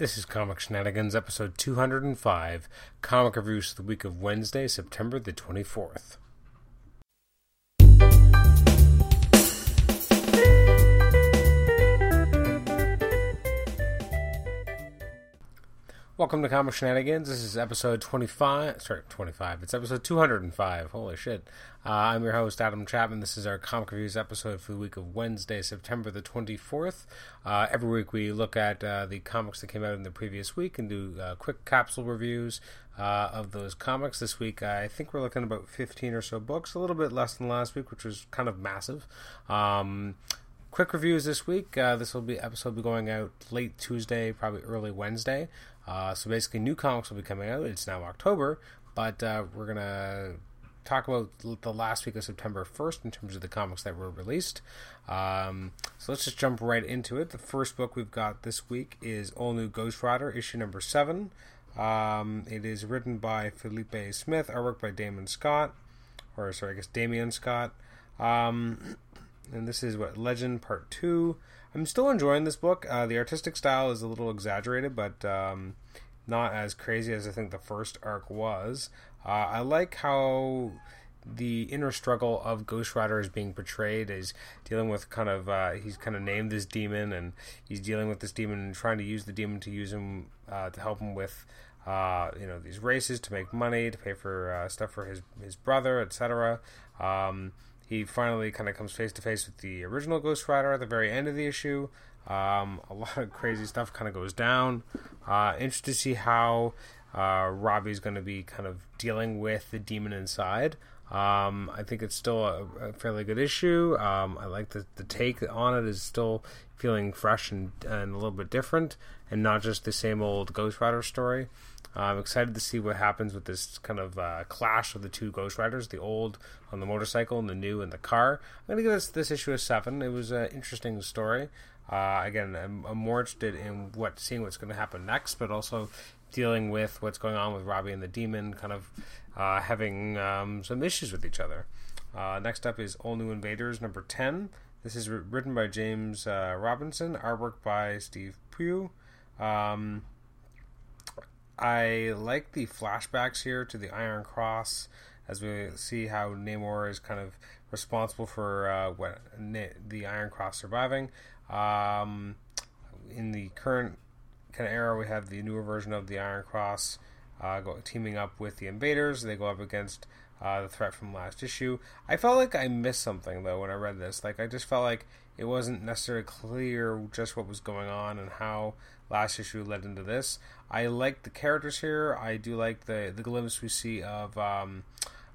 This is Comic Shenanigans, episode 205, comic reviews for the week of Wednesday, September the 24th. Welcome to Comic Shenanigans. This is episode 25. Sorry, 25. It's episode 205. Holy shit. Uh, I'm your host, Adam Chapman. This is our comic reviews episode for the week of Wednesday, September the 24th. Uh, every week we look at uh, the comics that came out in the previous week and do uh, quick capsule reviews uh, of those comics. This week I think we're looking about 15 or so books, a little bit less than last week, which was kind of massive. Um, quick reviews this week. Uh, this will be episode will be going out late Tuesday, probably early Wednesday. Uh, so basically, new comics will be coming out. It's now October, but uh, we're gonna talk about the last week of September first in terms of the comics that were released. Um, so let's just jump right into it. The first book we've got this week is All New Ghost Rider, issue number seven. Um, it is written by Felipe Smith, artwork by Damon Scott, or sorry, I guess Damion Scott. Um, and this is what Legend Part Two. I'm still enjoying this book. Uh, the artistic style is a little exaggerated, but um, not as crazy as I think the first arc was. Uh, I like how the inner struggle of Ghost Rider is being portrayed as dealing with kind of uh, he's kind of named this demon and he's dealing with this demon and trying to use the demon to use him uh, to help him with uh, you know these races to make money to pay for uh, stuff for his his brother etc. Um, he finally kind of comes face to face with the original Ghost Rider at the very end of the issue. Um, a lot of crazy stuff kind of goes down. Uh, interested to see how uh, Robbie's going to be kind of dealing with the demon inside. Um, I think it's still a, a fairly good issue. Um, I like the, the take on it is still feeling fresh and, and a little bit different, and not just the same old Ghost Rider story. Uh, I'm excited to see what happens with this kind of uh, clash of the two Ghost Riders, the old on the motorcycle and the new in the car. I'm going to give this, this issue a 7. It was an interesting story. Uh, again, I'm, I'm, more interested in what seeing what's going to happen next, but also dealing with what's going on with Robbie and the Demon, kind of uh, having um, some issues with each other. Uh, next up is All New Invaders number 10. This is written by James uh, Robinson, artwork by Steve Pugh. Um, I like the flashbacks here to the Iron Cross as we see how Namor is kind of responsible for uh, what the Iron Cross surviving. Um, in the current kind of era, we have the newer version of the Iron Cross uh, go, teaming up with the Invaders. They go up against uh, the threat from last issue. I felt like I missed something though when I read this. Like I just felt like it wasn't necessarily clear just what was going on and how last issue led into this. I like the characters here. I do like the the glimpse we see of um,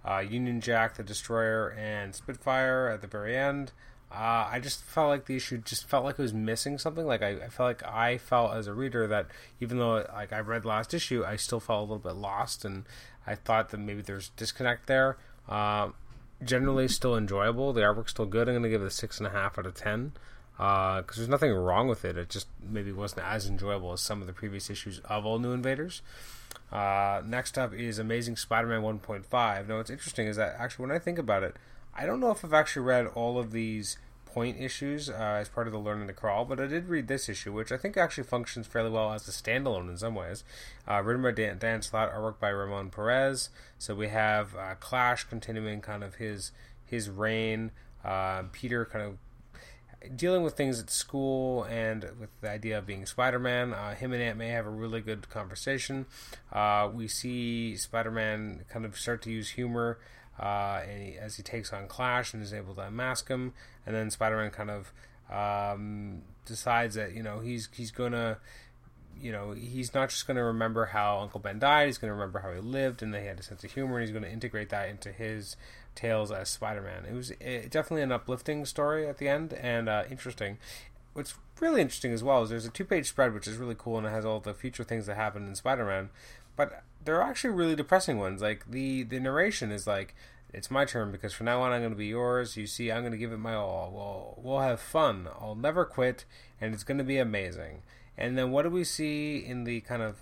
uh, Union Jack, the Destroyer, and Spitfire at the very end. Uh, I just felt like the issue just felt like it was missing something. Like I, I, felt like I felt as a reader that even though like I read last issue, I still felt a little bit lost, and I thought that maybe there's disconnect there. Uh, generally, still enjoyable. The artwork's still good. I'm going to give it a six and a half out of ten because uh, there's nothing wrong with it. It just maybe wasn't as enjoyable as some of the previous issues of All New Invaders. Uh, next up is Amazing Spider-Man 1.5. Now, what's interesting is that actually, when I think about it, I don't know if I've actually read all of these point issues uh, as part of the Learning to Crawl, but I did read this issue, which I think actually functions fairly well as a standalone in some ways. Uh, written by Dan, Dan Slott, artwork by Ramon Perez. So we have uh, Clash continuing kind of his his reign. Uh, Peter kind of dealing with things at school and with the idea of being Spider-Man. Uh, him and Aunt May have a really good conversation. Uh, we see Spider-Man kind of start to use humor uh, and he, as he takes on Clash and is able to unmask him, and then Spider-Man kind of um, decides that you know he's he's gonna you know he's not just going to remember how Uncle Ben died. He's going to remember how he lived, and he had a sense of humor, and he's going to integrate that into his tales as Spider-Man. It was it, definitely an uplifting story at the end, and uh, interesting. What's really interesting as well is there's a two-page spread which is really cool, and it has all the future things that happen in Spider-Man. But there are actually really depressing ones. Like the the narration is like, "It's my turn because from now on I'm going to be yours. You see, I'm going to give it my all. We'll we'll have fun. I'll never quit, and it's going to be amazing." And then what do we see in the kind of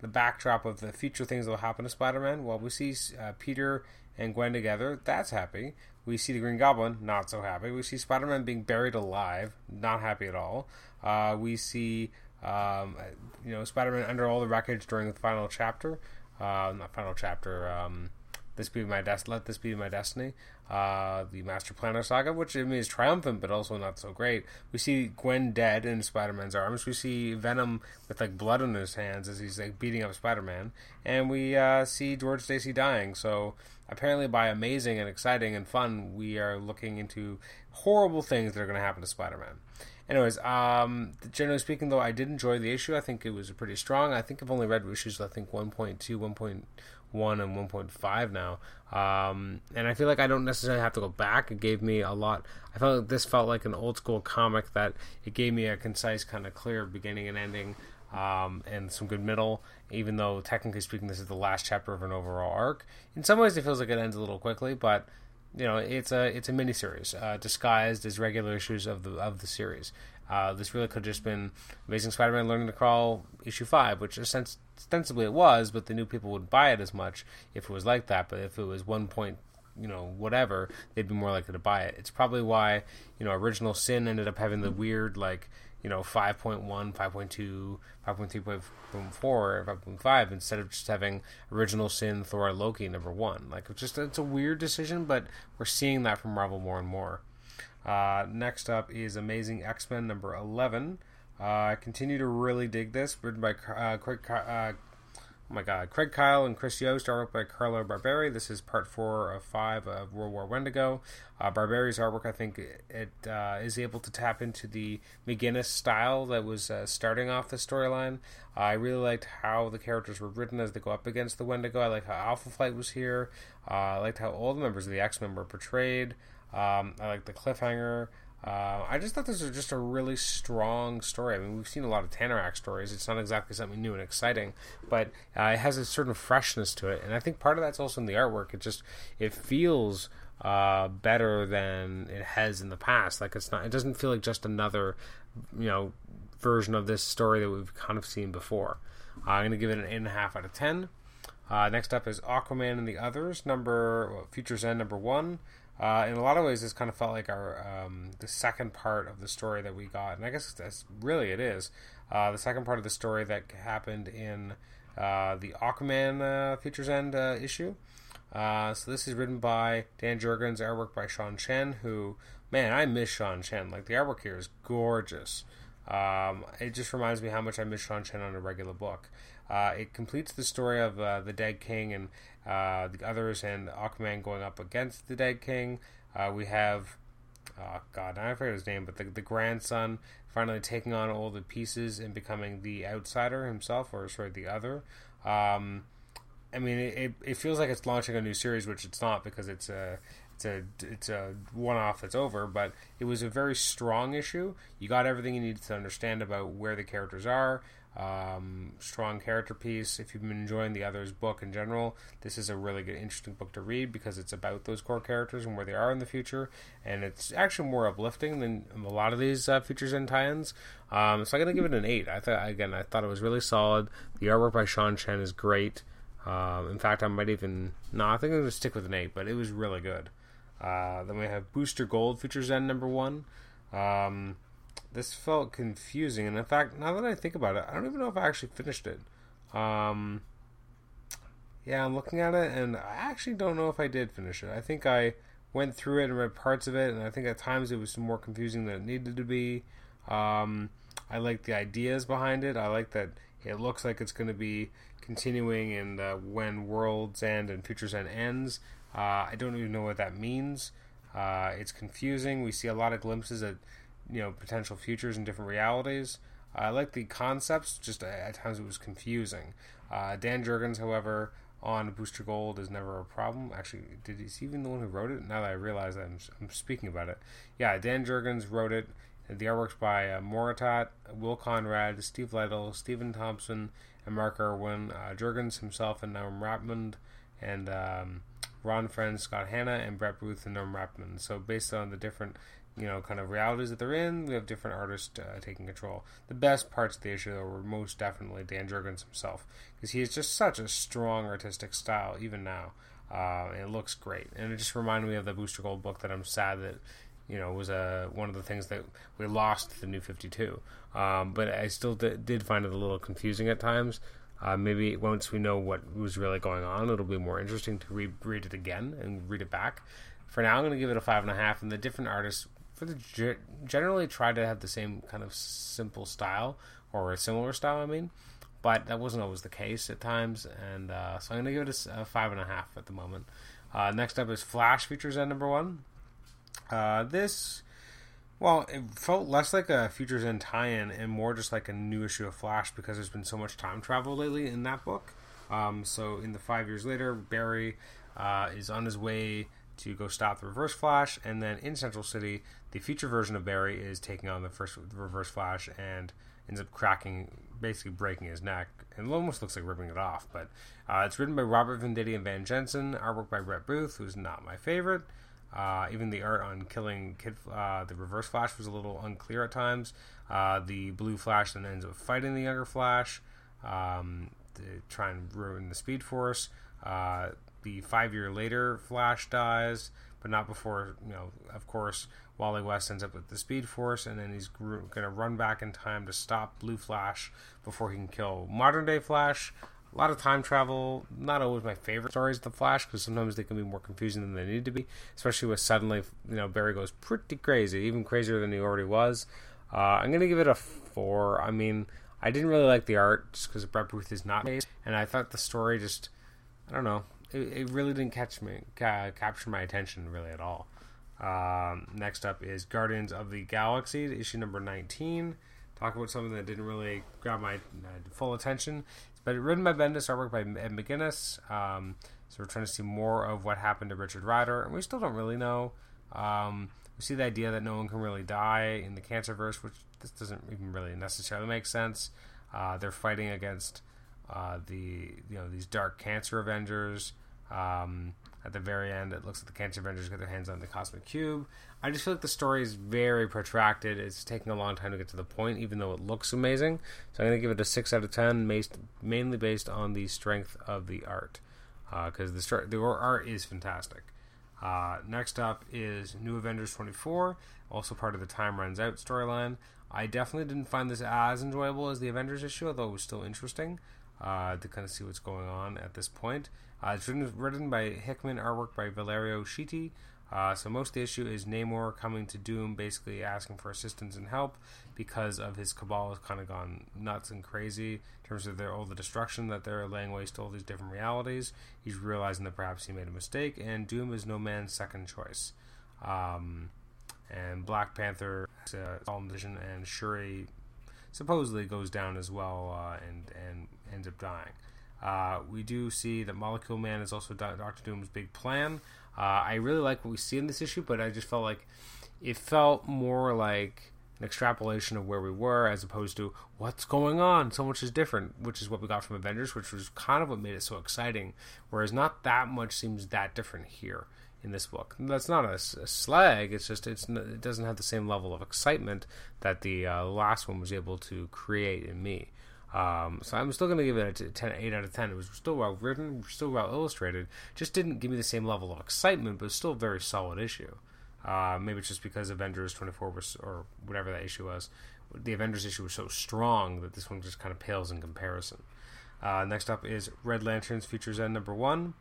the backdrop of the future things that will happen to Spider-Man? Well, we see uh, Peter and Gwen together. That's happy. We see the Green Goblin, not so happy. We see Spider Man being buried alive, not happy at all. Uh, we see um, you know, Spider-Man under all the wreckage during the final chapter, uh, not final chapter. Um, this be my des- let this be my destiny. Uh, the Master Planner saga, which I mean is triumphant, but also not so great. We see Gwen dead in Spider-Man's arms. We see Venom with like blood on his hands as he's like beating up Spider-Man, and we uh, see George Stacy dying. So apparently, by amazing and exciting and fun, we are looking into horrible things that are going to happen to Spider-Man. Anyways, um, generally speaking, though, I did enjoy the issue. I think it was pretty strong. I think I've only read issues, I think 1.2, 1.1, and 1.5 now. Um, and I feel like I don't necessarily have to go back. It gave me a lot. I felt like this felt like an old school comic that it gave me a concise, kind of clear beginning and ending. Um, and some good middle, even though technically speaking, this is the last chapter of an overall arc. In some ways, it feels like it ends a little quickly, but you know, it's a it's a miniseries uh, disguised as regular issues of the of the series. Uh, this really could have just been Amazing Spider-Man Learning to Crawl issue five, which ostensibly it was, but the new people wouldn't buy it as much if it was like that. But if it was one point, you know, whatever, they'd be more likely to buy it. It's probably why you know Original Sin ended up having the weird like you know 5.1 5.2 5.3.4 5.5 instead of just having original sin thor loki number one. Like it's just it's a weird decision but we're seeing that from marvel more and more. Uh, next up is amazing x-men number 11 uh, i continue to really dig this written by uh, craig uh, Oh my God, Craig Kyle and Chris Yost, artwork by Carlo Barberi. This is part four of five of World War Wendigo. Uh, Barberi's artwork, I think, it uh, is able to tap into the McGuinness style that was uh, starting off the storyline. I really liked how the characters were written as they go up against the Wendigo. I like how Alpha Flight was here. Uh, I liked how all the members of the X Men were portrayed. Um, I like the cliffhanger. Uh, I just thought this was just a really strong story. I mean, we've seen a lot of Tanaraq stories. It's not exactly something new and exciting, but uh, it has a certain freshness to it, and I think part of that's also in the artwork. It just it feels uh, better than it has in the past. Like it's not. It doesn't feel like just another, you know, version of this story that we've kind of seen before. I'm going to give it an eight and a half out of ten. Uh, next up is Aquaman and the Others, number well, Future's End, number one. Uh, in a lot of ways, this kind of felt like our um, the second part of the story that we got, and I guess that's really it is uh, the second part of the story that happened in uh, the Aquaman uh, Futures End uh, issue. Uh, so this is written by Dan Jurgens, artwork by Sean Chen. Who, man, I miss Sean Chen. Like the artwork here is gorgeous. Um, it just reminds me how much I miss Sean Chen on a regular book. It completes the story of the Dead King and uh, the others and Aquaman going up against the Dead King. Uh, we have, oh God, I forget his name, but the, the grandson finally taking on all the pieces and becoming the outsider himself, or sorry, the other. Um, I mean, it, it feels like it's launching a new series, which it's not because it's a it's a it's a one off that's over. But it was a very strong issue. You got everything you needed to understand about where the characters are, um, strong character piece. If you've been enjoying the others book in general, this is a really good, interesting book to read because it's about those core characters and where they are in the future, and it's actually more uplifting than a lot of these uh, Futures End tie-ins. Um, so I'm gonna give it an eight. I thought again, I thought it was really solid. The artwork by Sean Chen is great. Um, in fact, I might even no, I think I'm gonna stick with an eight, but it was really good. Uh, then we have Booster Gold Futures End number one. Um, this felt confusing, and in fact, now that I think about it, I don't even know if I actually finished it. Um, yeah, I'm looking at it, and I actually don't know if I did finish it. I think I went through it and read parts of it, and I think at times it was more confusing than it needed to be. Um, I like the ideas behind it. I like that it looks like it's going to be continuing, and uh, when Worlds End and Futures End ends, uh, I don't even know what that means. Uh, it's confusing. We see a lot of glimpses at you know potential futures and different realities. I like the concepts, just at times it was confusing. Uh, Dan Jurgens, however, on Booster Gold is never a problem. Actually, did he even the one who wrote it? Now that I realize I'm, I'm speaking about it, yeah, Dan Jurgens wrote it. The artwork's by uh, Moritat, Will Conrad, Steve Lightle, Stephen Thompson, and Mark Irwin. Uh, Jurgens himself and Norm Rapmund, and um, Ron Frenz, Scott Hanna, and Brett Booth and Norm Rapmund. So based on the different you know, kind of realities that they're in. We have different artists uh, taking control. The best parts of the issue, though, were most definitely Dan Jurgens himself, because he has just such a strong artistic style, even now. Uh, it looks great. And it just reminded me of the Booster Gold book that I'm sad that you know was a one of the things that we lost the new 52 um, but i still d- did find it a little confusing at times uh, maybe once we know what was really going on it'll be more interesting to re- read it again and read it back for now i'm going to give it a five and a half and the different artists for the ge- generally try to have the same kind of simple style or a similar style i mean but that wasn't always the case at times and uh, so i'm going to give it a, a, five and a half at the moment uh, next up is flash Future's End number one uh, this, well, it felt less like a Futures End tie-in and more just like a new issue of Flash because there's been so much time travel lately in that book. Um, so in the five years later, Barry uh, is on his way to go stop the Reverse Flash, and then in Central City, the future version of Barry is taking on the first Reverse Flash and ends up cracking, basically breaking his neck. and almost looks like ripping it off, but uh, it's written by Robert Venditti and Van Jensen, artwork by Brett Booth, who's not my favorite. Uh, even the art on killing Kid, uh, the Reverse Flash was a little unclear at times. Uh, the Blue Flash then ends up fighting the younger Flash um, to try and ruin the Speed Force. Uh, the five year later Flash dies, but not before you know. Of course, Wally West ends up with the Speed Force, and then he's going to run back in time to stop Blue Flash before he can kill modern day Flash a lot of time travel. Not always my favorite stories, of The Flash, because sometimes they can be more confusing than they need to be. Especially with suddenly, you know, Barry goes pretty crazy, even crazier than he already was. Uh, I'm gonna give it a four. I mean, I didn't really like the art just because Brett Booth is not based, and I thought the story just, I don't know, it, it really didn't catch me, ca- capture my attention really at all. Um, next up is Guardians of the Galaxy, issue number 19. Talk about something that didn't really grab my uh, full attention. But written by Bendis, artwork by Ed McGuinness. Um, so we're trying to see more of what happened to Richard Rider, and we still don't really know. Um, we see the idea that no one can really die in the Cancerverse, which this doesn't even really necessarily make sense. Uh, they're fighting against uh, the you know these dark cancer Avengers. Um, at the very end, it looks like the Cancer Avengers get their hands on the Cosmic Cube. I just feel like the story is very protracted. It's taking a long time to get to the point, even though it looks amazing. So I'm going to give it a 6 out of 10, based, mainly based on the strength of the art. Because uh, the, the art is fantastic. Uh, next up is New Avengers 24, also part of the Time Runs Out storyline. I definitely didn't find this as enjoyable as the Avengers issue, although it was still interesting uh, to kind of see what's going on at this point. Uh, it's written, written by Hickman, artwork by Valerio Schiti. Uh, so most of the issue is Namor coming to Doom, basically asking for assistance and help because of his cabal has kind of gone nuts and crazy in terms of their all the destruction that they're laying waste to all these different realities. He's realizing that perhaps he made a mistake, and Doom is no man's second choice. Um, and Black Panther, uh, Vision, and Shuri supposedly goes down as well uh, and and ends up dying. Uh, we do see that Molecule Man is also Doctor Doom's big plan. Uh, I really like what we see in this issue, but I just felt like it felt more like an extrapolation of where we were as opposed to what's going on. So much is different, which is what we got from Avengers, which was kind of what made it so exciting. Whereas not that much seems that different here in this book. That's not a, a slag. It's just it's it doesn't have the same level of excitement that the uh, last one was able to create in me. Um, so I'm still going to give it a 10, 8 out of 10. It was still well written, still well illustrated. Just didn't give me the same level of excitement, but still a very solid issue. Uh, maybe it's just because Avengers 24 was, or whatever that issue was, the Avengers issue was so strong that this one just kind of pales in comparison. Uh, next up is Red Lantern's Futures End number one,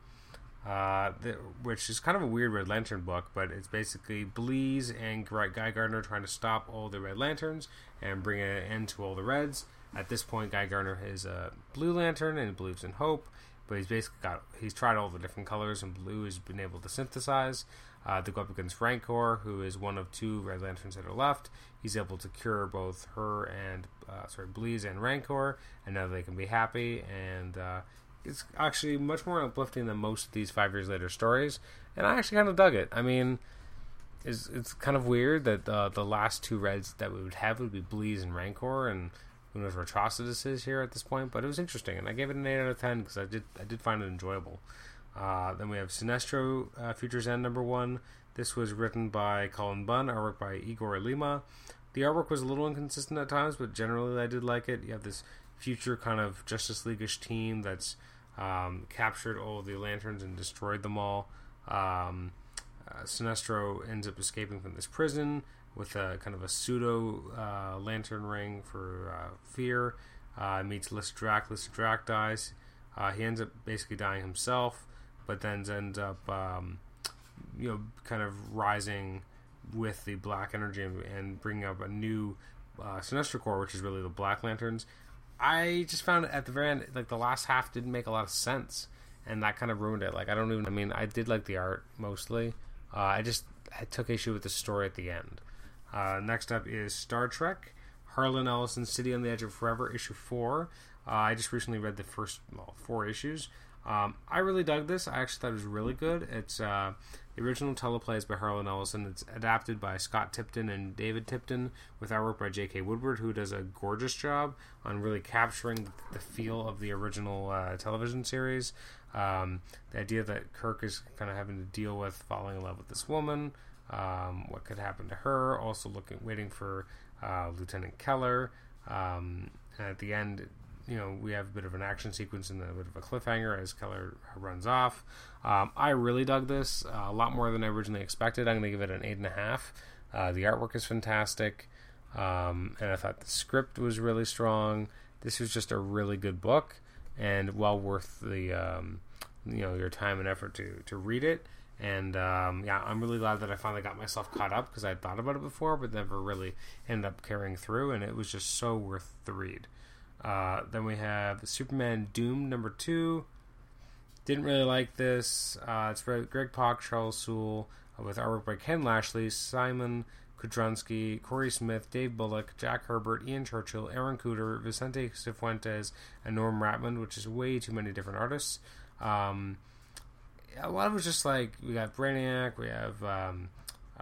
uh, the, which is kind of a weird Red Lantern book, but it's basically Bleez and Guy Gardner trying to stop all the Red Lanterns and bring an end to all the Reds. At this point, Guy Gardner is a Blue Lantern and believes in hope, but he's basically got he's tried all the different colors, and blue has been able to synthesize. Uh, they go up against Rankorr, who is one of two Red Lanterns that are left. He's able to cure both her and uh, sorry Bleez and Rankorr, and now they can be happy. And uh, it's actually much more uplifting than most of these five years later stories, and I actually kind of dug it. I mean, it's it's kind of weird that uh, the last two Reds that we would have would be Bleez and Rankorr, and who knows where Atrocitus is here at this point, but it was interesting, and I gave it an eight out of ten because I did I did find it enjoyable. Uh, then we have Sinestro uh, Futures End number one. This was written by Cullen Bunn, artwork by Igor Lima. The artwork was a little inconsistent at times, but generally I did like it. You have this future kind of Justice Leagueish team that's um, captured all the lanterns and destroyed them all. Um, uh, Sinestro ends up escaping from this prison with a kind of a pseudo uh, lantern ring for uh, fear. Uh, meets Lyssa Drak. Lysidrak dies. Uh, he ends up basically dying himself, but then ends up, um, you know, kind of rising with the black energy and, and bringing up a new uh, Sinestro Corps, which is really the Black Lanterns. I just found at the very end, like the last half didn't make a lot of sense, and that kind of ruined it. Like I don't even. I mean, I did like the art mostly. Uh, I just I took issue with the story at the end. Uh, next up is Star Trek. Harlan Ellison, City on the Edge of Forever, issue four. Uh, I just recently read the first well, four issues. Um, I really dug this. I actually thought it was really good. It's uh, the original teleplay is by Harlan Ellison. It's adapted by Scott Tipton and David Tipton with artwork by J.K. Woodward, who does a gorgeous job on really capturing the feel of the original uh, television series. Um, the idea that Kirk is kind of having to deal with falling in love with this woman, um, what could happen to her, also looking, waiting for uh, Lieutenant Keller. Um, and at the end, you know, we have a bit of an action sequence and a bit of a cliffhanger as Keller runs off. Um, I really dug this uh, a lot more than I originally expected. I'm going to give it an eight and a half. Uh, the artwork is fantastic, um, and I thought the script was really strong. This was just a really good book and well worth the um, you know your time and effort to to read it. And um, yeah, I'm really glad that I finally got myself caught up because I'd thought about it before, but never really ended up carrying through. And it was just so worth the read. Uh, then we have Superman Doom number two. Didn't really like this. Uh, it's Greg Pak, Charles Soule, uh, with artwork by Ken Lashley, Szymon Kudranski, Corey Smith, Dave Bullock, Jack Herbert, Ian Churchill, Aaron Kuder, Vicente Cifuentes, and Norm Rapmund, which is way too many different artists. Um, a lot of it was just like we got Brainiac, we have um,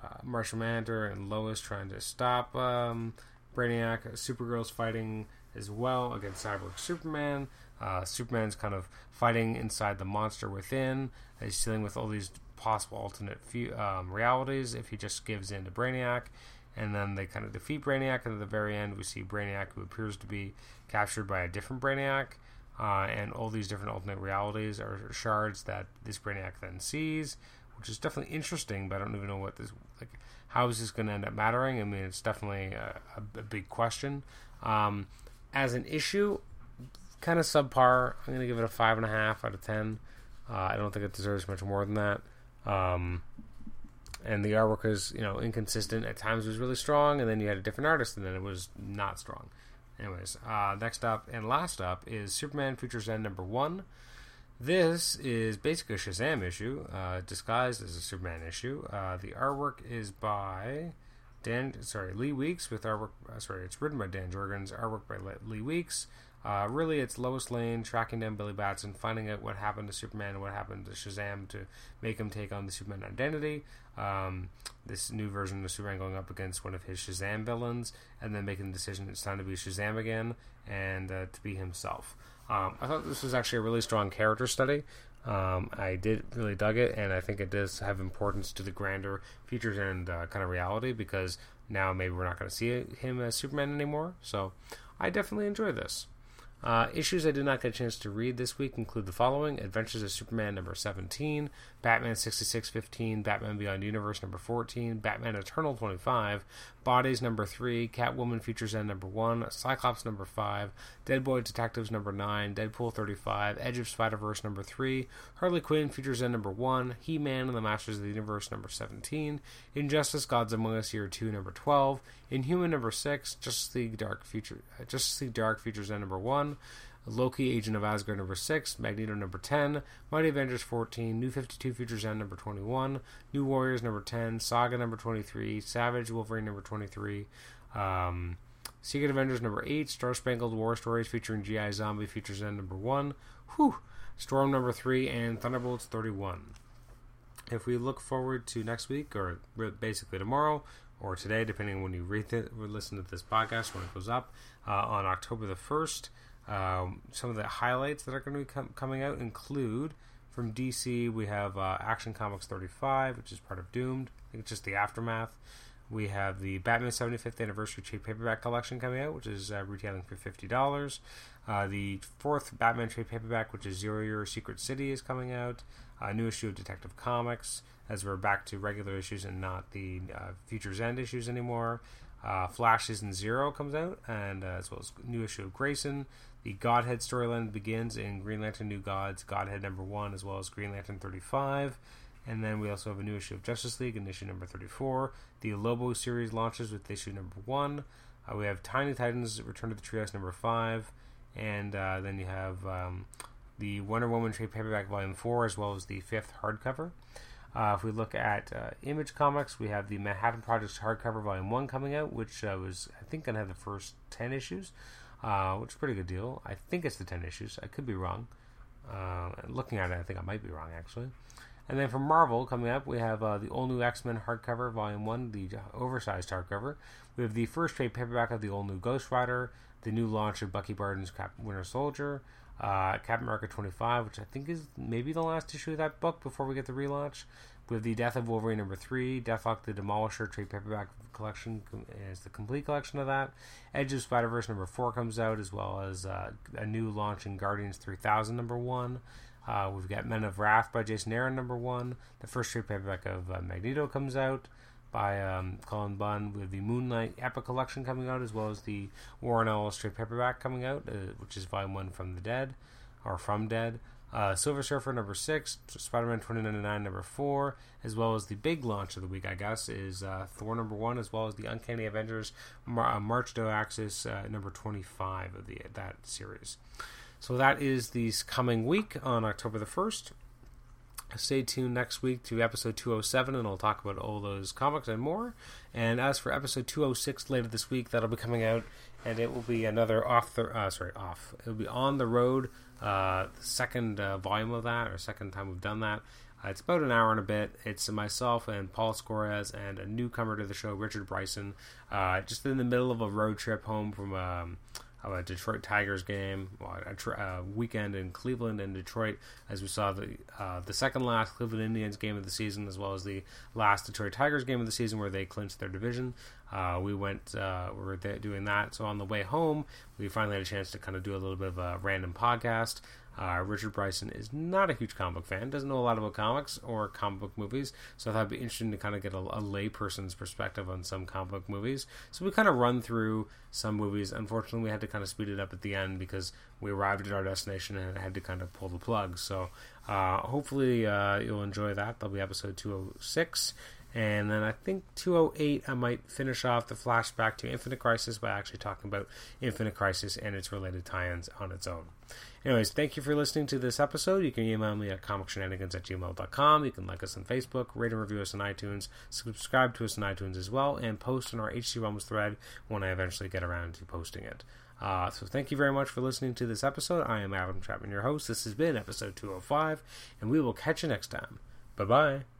uh, Martian Manhunter and Lois trying to stop um, Brainiac. Supergirl's fighting as well against Cyborg Superman. Uh, Superman's kind of fighting inside the monster within. He's dealing with all these possible alternate few, um, realities if he just gives in to Brainiac. And then they kind of defeat Brainiac, and at the very end, we see Brainiac, who appears to be captured by a different Brainiac. Uh, and all these different alternate realities are shards that this Brainiac then sees, which is definitely interesting. But I don't even know what this like. How is this going to end up mattering? I mean, it's definitely a, a, a big question. Um, as an issue, kind of subpar. I'm going to give it a five and a half out of ten. Uh, I don't think it deserves much more than that. Um, and the artwork is, you know, inconsistent. At times it was really strong, and then you had a different artist, and then it was not strong. Anyways, uh, next up and last up is Superman Future's End number one. This is basically a Shazam issue, uh, disguised as a Superman issue. Uh, the artwork is by Dan, sorry, Lee Weeks with artwork. Uh, sorry, it's written by Dan Jurgens, artwork by Lee Weeks. Uh, really, it's Lois Lane tracking down Billy Batson, finding out what happened to Superman and what happened to Shazam to make him take on the Superman identity. Um, this new version of Superman going up against one of his Shazam villains, and then making the decision it's time to be Shazam again and uh, to be himself. Um, I thought this was actually a really strong character study. Um, I did really dug it, and I think it does have importance to the grander Futures End uh, kind of reality because now maybe we're not going to see him as Superman anymore. So I definitely enjoy this. Uh, issues I did not get a chance to read this week include the following. Adventures of Superman number 17, Batman 6615, Batman Beyond Universe number 14, Batman Eternal 25, Bodies number 3, Catwoman Futures End number 1, Cyclops number 5, Dead Boy Detectives number 9, Deadpool 35, Edge of Spider Verse number 3, Harley Quinn Futures End number 1, He Man and the Masters of the Universe number 17, Injustice Gods Among Us Year 2 number 12, Inhuman number 6, Justice League Dark Future Justice League Dark Futures End number 1, Loki, Agent of Asgard number 6, Magneto number 10, Mighty Avengers 14, New 52 Futures End number 21, New Warriors number 10, Saga number 23, Savage Wolverine number 23, um, Secret Avengers number 8, Star Spangled War Stories featuring G.I. Zombie Futures End number 1, whew, Storm number 3, and Thunderbolts 31. If we look forward to next week, or basically tomorrow, or today, depending on when you read it, or listen to this podcast when it goes up, uh, on October the 1st, um, some of the highlights that are going to be com- coming out include from DC, we have uh, Action Comics 35, which is part of Doomed. I think it's just the aftermath. we have the Batman 75th Anniversary Trade Paperback Collection coming out, which is uh, retailing for $50. Uh, the fourth Batman Trade Paperback, which is Zero Year Secret City, is coming out. A new issue of Detective Comics, as we're back to regular issues and not the uh, Future's End issues anymore. Uh, Flash Season Zero comes out, and uh, as well as new issue of Grayson. The Godhead storyline begins in Green Lantern New Gods, Godhead number one, as well as Green Lantern 35. And then we also have a new issue of Justice League in issue number 34. The Lobo series launches with issue number one. Uh, we have Tiny Titans Return to the Treehouse number five. And uh, then you have um, the Wonder Woman trade paperback volume four, as well as the fifth hardcover. Uh, if we look at uh, Image Comics, we have the Manhattan Project's hardcover volume one coming out, which uh, was I think going to have the first ten issues, uh, which is a pretty good deal. I think it's the ten issues. I could be wrong. Uh, looking at it, I think I might be wrong actually. And then from Marvel coming up, we have uh, the all new X Men hardcover volume one, the oversized hardcover. We have the first trade paperback of the all new Ghost Rider, the new launch of Bucky Barnes' Winter Soldier uh, Captain America 25, which I think is maybe the last issue of that book before we get the relaunch. With the Death of Wolverine number three, Deathlok the Demolisher trade paperback collection is the complete collection of that. Edge of Spider Verse number four comes out, as well as uh, a new launch in Guardians 3000 number one. Uh, we've got Men of Wrath by Jason Aaron number one. The first trade paperback of uh, Magneto comes out by um, Cullen Bunn with the Moon Knight Epic Collection coming out, as well as the Warren Ellis trade paperback coming out, uh, which is Volume 1 from the Dead, or From Dead. Uh, Silver Surfer number 6, Spider Man 2099 number 4, as well as the big launch of the week, I guess, is uh, Thor number 1, as well as the Uncanny Avengers Mar- uh, March to Axis uh, number 25 of the that series. So that is this coming week on October the 1st. Stay tuned next week to episode 207, and I'll talk about all those comics and more. And as for episode 206 later this week, that'll be coming out, and it will be another off the uh, sorry off. It'll be on the road, uh, second uh, volume of that, or second time we've done that. Uh, it's about an hour and a bit. It's myself and Paul Scores and a newcomer to the show, Richard Bryson, uh, just in the middle of a road trip home from. Um, a Detroit Tigers game, a, uh, weekend in Cleveland and Detroit, as we saw the uh, the second last Cleveland Indians game of the season, as well as the last Detroit Tigers game of the season, where they clinched their division. Uh, we went, uh, we were doing that. So on the way home, we finally had a chance to kind of do a little bit of a random podcast. Uh, Richard Bryson is not a huge comic book fan, doesn't know a lot about comics or comic book movies, so I thought it'd be interesting to kind of get a, a layperson's perspective on some comic book movies. So we kind of run through some movies. Unfortunately, we had to kind of speed it up at the end because we arrived at our destination and had to kind of pull the plug. So uh, hopefully uh, you'll enjoy that. That'll be episode 206. And then I think 208, I might finish off the flashback to Infinite Crisis by actually talking about Infinite Crisis and its related tie ins on its own. Anyways, thank you for listening to this episode. You can email me at comicshenanigans at gmail.com. You can like us on Facebook, rate and review us on iTunes, subscribe to us on iTunes as well, and post on our HC Realms thread when I eventually get around to posting it. Uh, so thank you very much for listening to this episode. I am Adam Chapman, your host. This has been episode 205, and we will catch you next time. Bye bye.